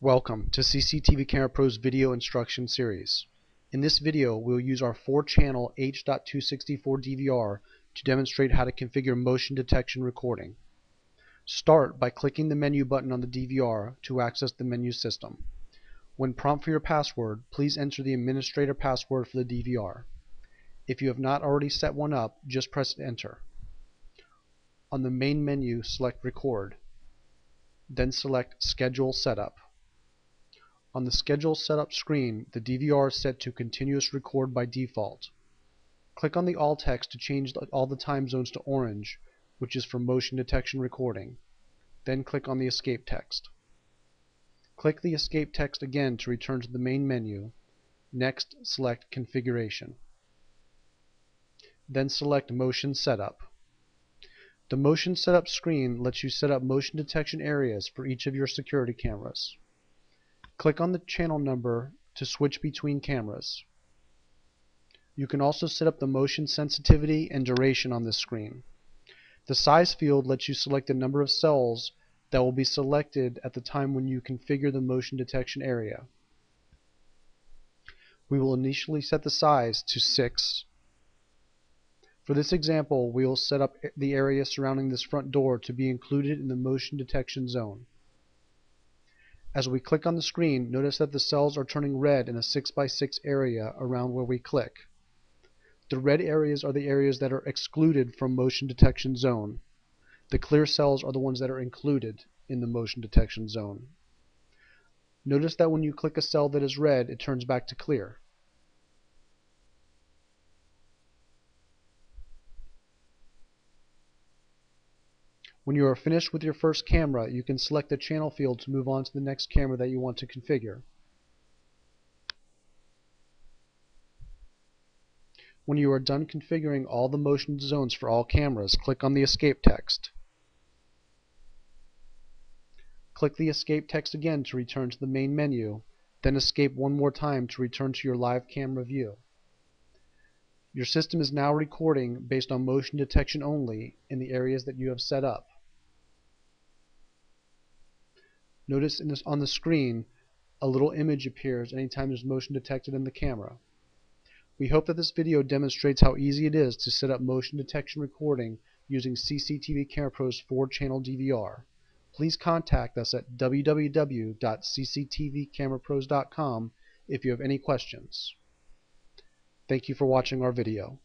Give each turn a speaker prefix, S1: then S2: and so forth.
S1: Welcome to CCTV Camera Pro's video instruction series. In this video, we'll use our 4-channel H.264 DVR to demonstrate how to configure motion detection recording. Start by clicking the menu button on the DVR to access the menu system. When prompt for your password, please enter the administrator password for the DVR. If you have not already set one up, just press enter. On the main menu, select Record. Then select Schedule Setup. On the Schedule Setup screen, the DVR is set to Continuous Record by default. Click on the alt text to change all the time zones to orange, which is for motion detection recording. Then click on the Escape text. Click the Escape text again to return to the main menu. Next, select Configuration. Then select Motion Setup. The Motion Setup screen lets you set up motion detection areas for each of your security cameras. Click on the channel number to switch between cameras. You can also set up the motion sensitivity and duration on this screen. The size field lets you select the number of cells that will be selected at the time when you configure the motion detection area. We will initially set the size to 6. For this example, we will set up the area surrounding this front door to be included in the motion detection zone. As we click on the screen, notice that the cells are turning red in a 6x6 area around where we click. The red areas are the areas that are excluded from motion detection zone. The clear cells are the ones that are included in the motion detection zone. Notice that when you click a cell that is red, it turns back to clear. When you are finished with your first camera, you can select the channel field to move on to the next camera that you want to configure. When you are done configuring all the motion zones for all cameras, click on the escape text. Click the escape text again to return to the main menu, then escape one more time to return to your live camera view. Your system is now recording based on motion detection only in the areas that you have set up. Notice this, on the screen a little image appears anytime there's motion detected in the camera. We hope that this video demonstrates how easy it is to set up motion detection recording using CCTV Camera Pro's 4-channel DVR. Please contact us at www.cctvcamerapros.com if you have any questions. Thank you for watching our video.